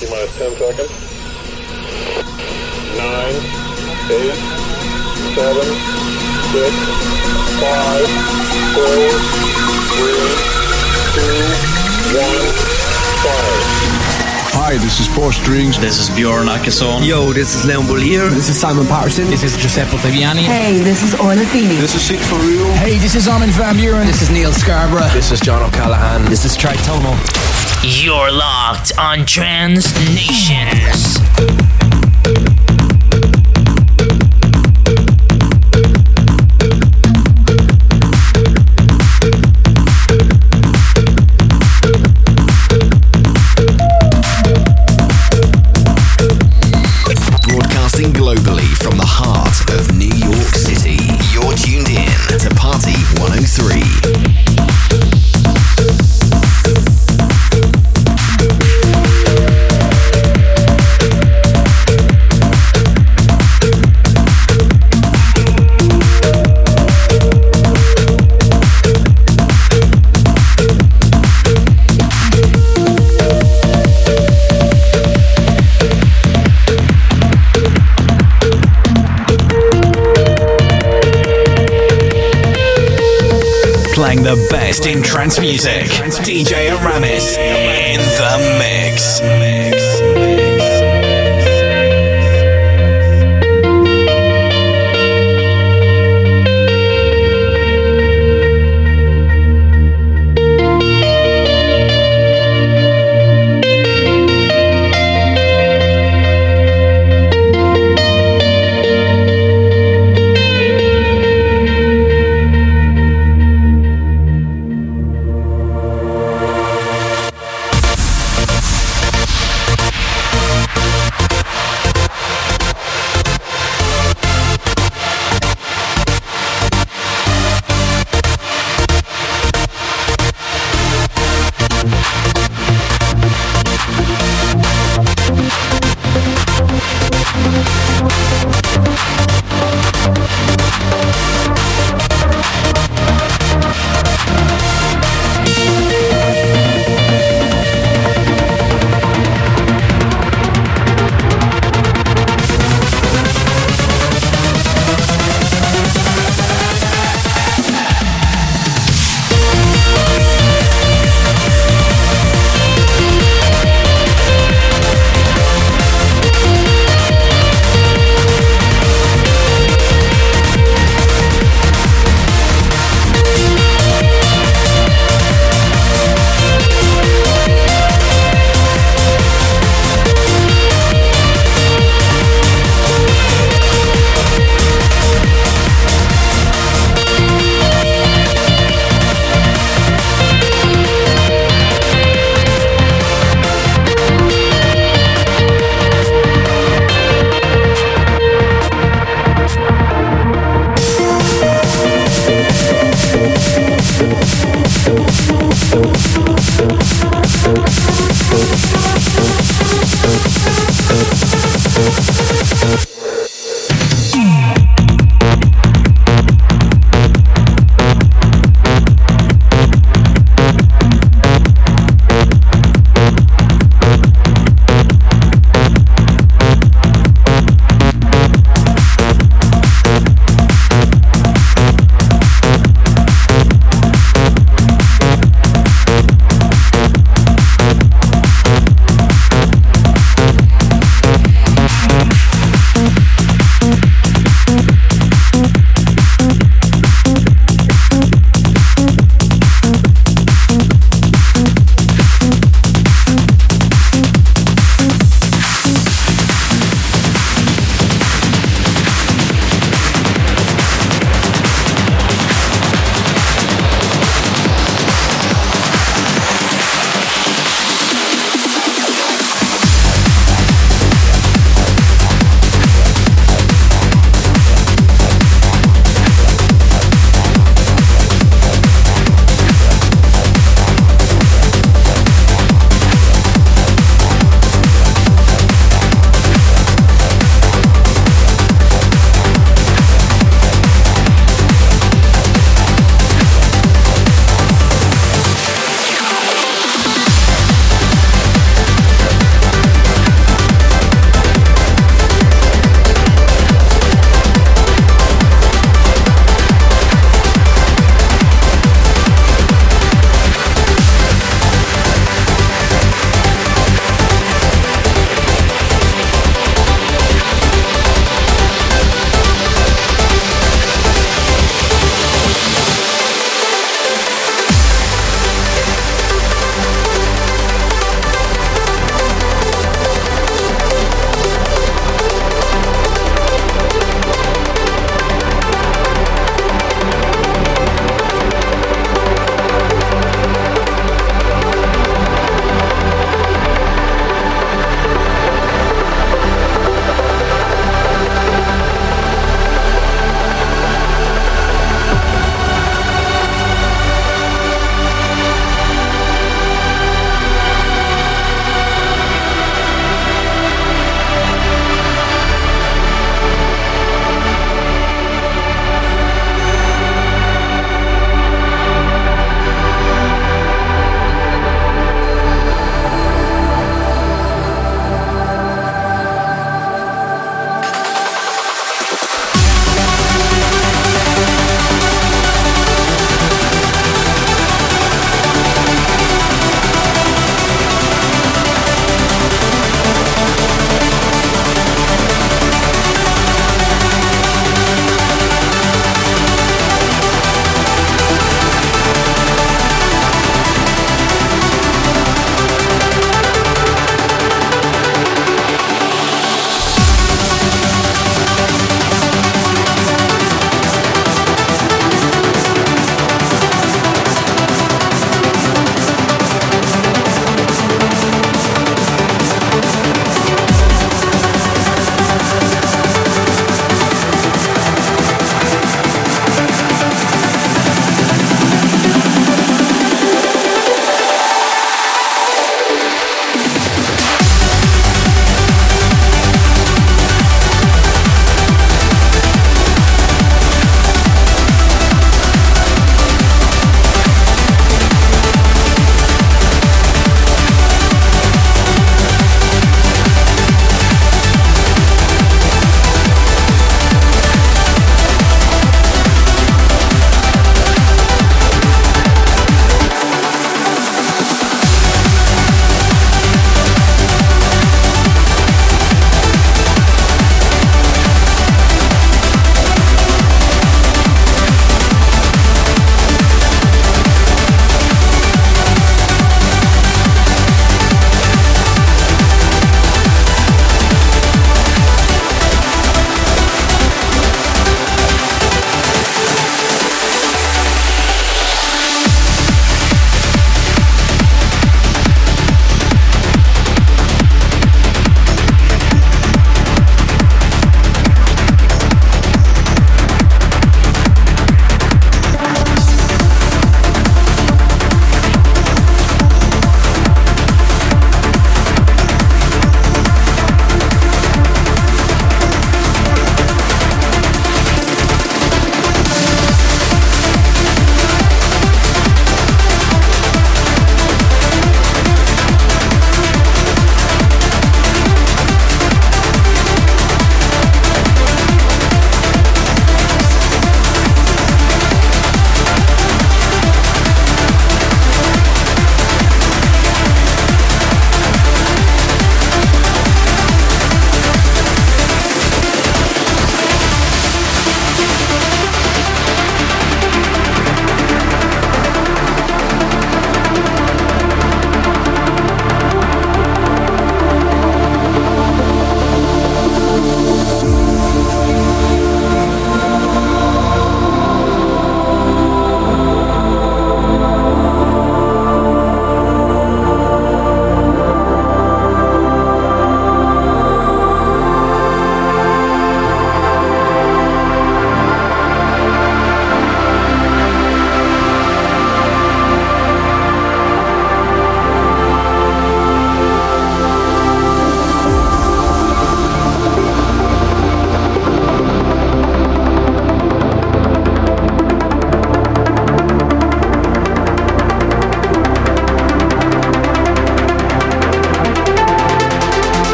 T minus 10 seconds. 9, 8, 7, 6, 5, 4, 3, 2, 1, fire. Hi, this is Four Strings. This is Bjorn Akesson. Yo, this is Leon Bolier. This is Simon Patterson. This is Giuseppe Ottaviani. Hey, this is Orla Feeney. This is Six for Real. Hey, this is Armin van Buuren. This is Neal Scarborough. This is John O'Callaghan. This is Trey Tomo. You're locked on Trance Nations. Playing the best in trance music. DJ Aramis in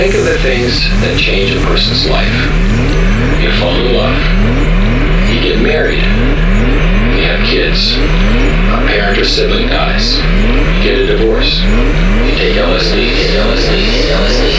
Think of the things that change a person's life. You fall in love. You get married. You have kids. A parent or sibling dies. You get a divorce. You take LSD. You take LSD. You take LSD.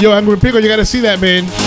Yo, Angry Pickle, you gotta see that, man.